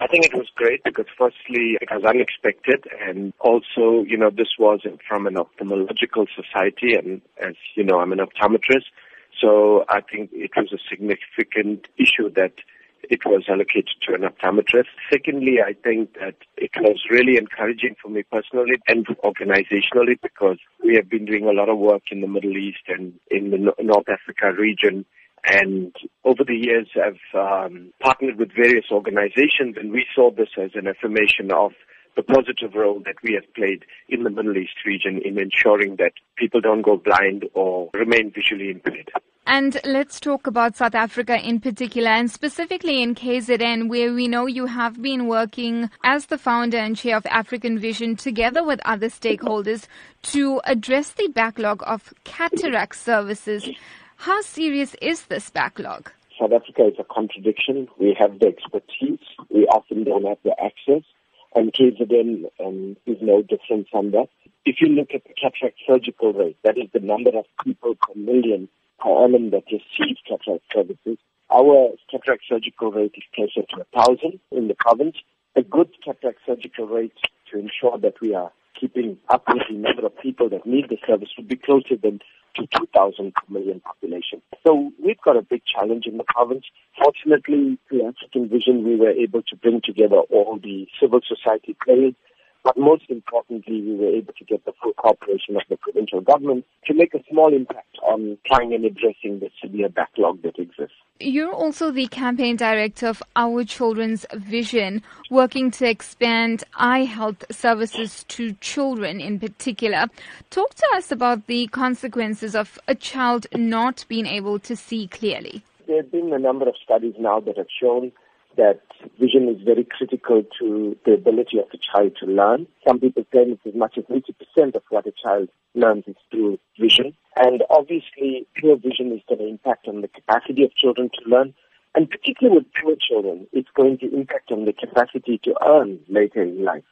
I think it was great because firstly, it was unexpected and also, you know, this was from an ophthalmological society and as you know, I'm an optometrist. So I think it was a significant issue that it was allocated to an optometrist. Secondly, I think that it was really encouraging for me personally and organizationally because we have been doing a lot of work in the Middle East and in the North Africa region and over the years, I've um, partnered with various organizations, and we saw this as an affirmation of the positive role that we have played in the Middle East region in ensuring that people don't go blind or remain visually impaired. And let's talk about South Africa in particular, and specifically in KZN, where we know you have been working as the founder and chair of African Vision together with other stakeholders to address the backlog of cataract services. How serious is this backlog? South Africa is a contradiction. We have the expertise. We often don't have the access. And KZN um, is no different from that. If you look at the cataract surgical rate, that is the number of people per million per annum that receive cataract services, our cataract surgical rate is closer to a thousand in the province. A good cataract surgical rate to ensure that we are keeping up with the number of people that need the service would be closer than to 2,000 per million population. So we've got a big challenge in the province. Fortunately, through African Vision, we were able to bring together all the civil society players but most importantly, we were able to get the full cooperation of the provincial government to make a small impact on trying and addressing the severe backlog that exists. You're also the campaign director of Our Children's Vision, working to expand eye health services to children in particular. Talk to us about the consequences of a child not being able to see clearly. There have been a number of studies now that have shown that vision is very critical to the ability of the child to learn. Some people claim it's as much as 80% of what a child learns is through vision. And obviously, poor vision is going to impact on the capacity of children to learn. And particularly with poor children, it's going to impact on the capacity to earn later in life.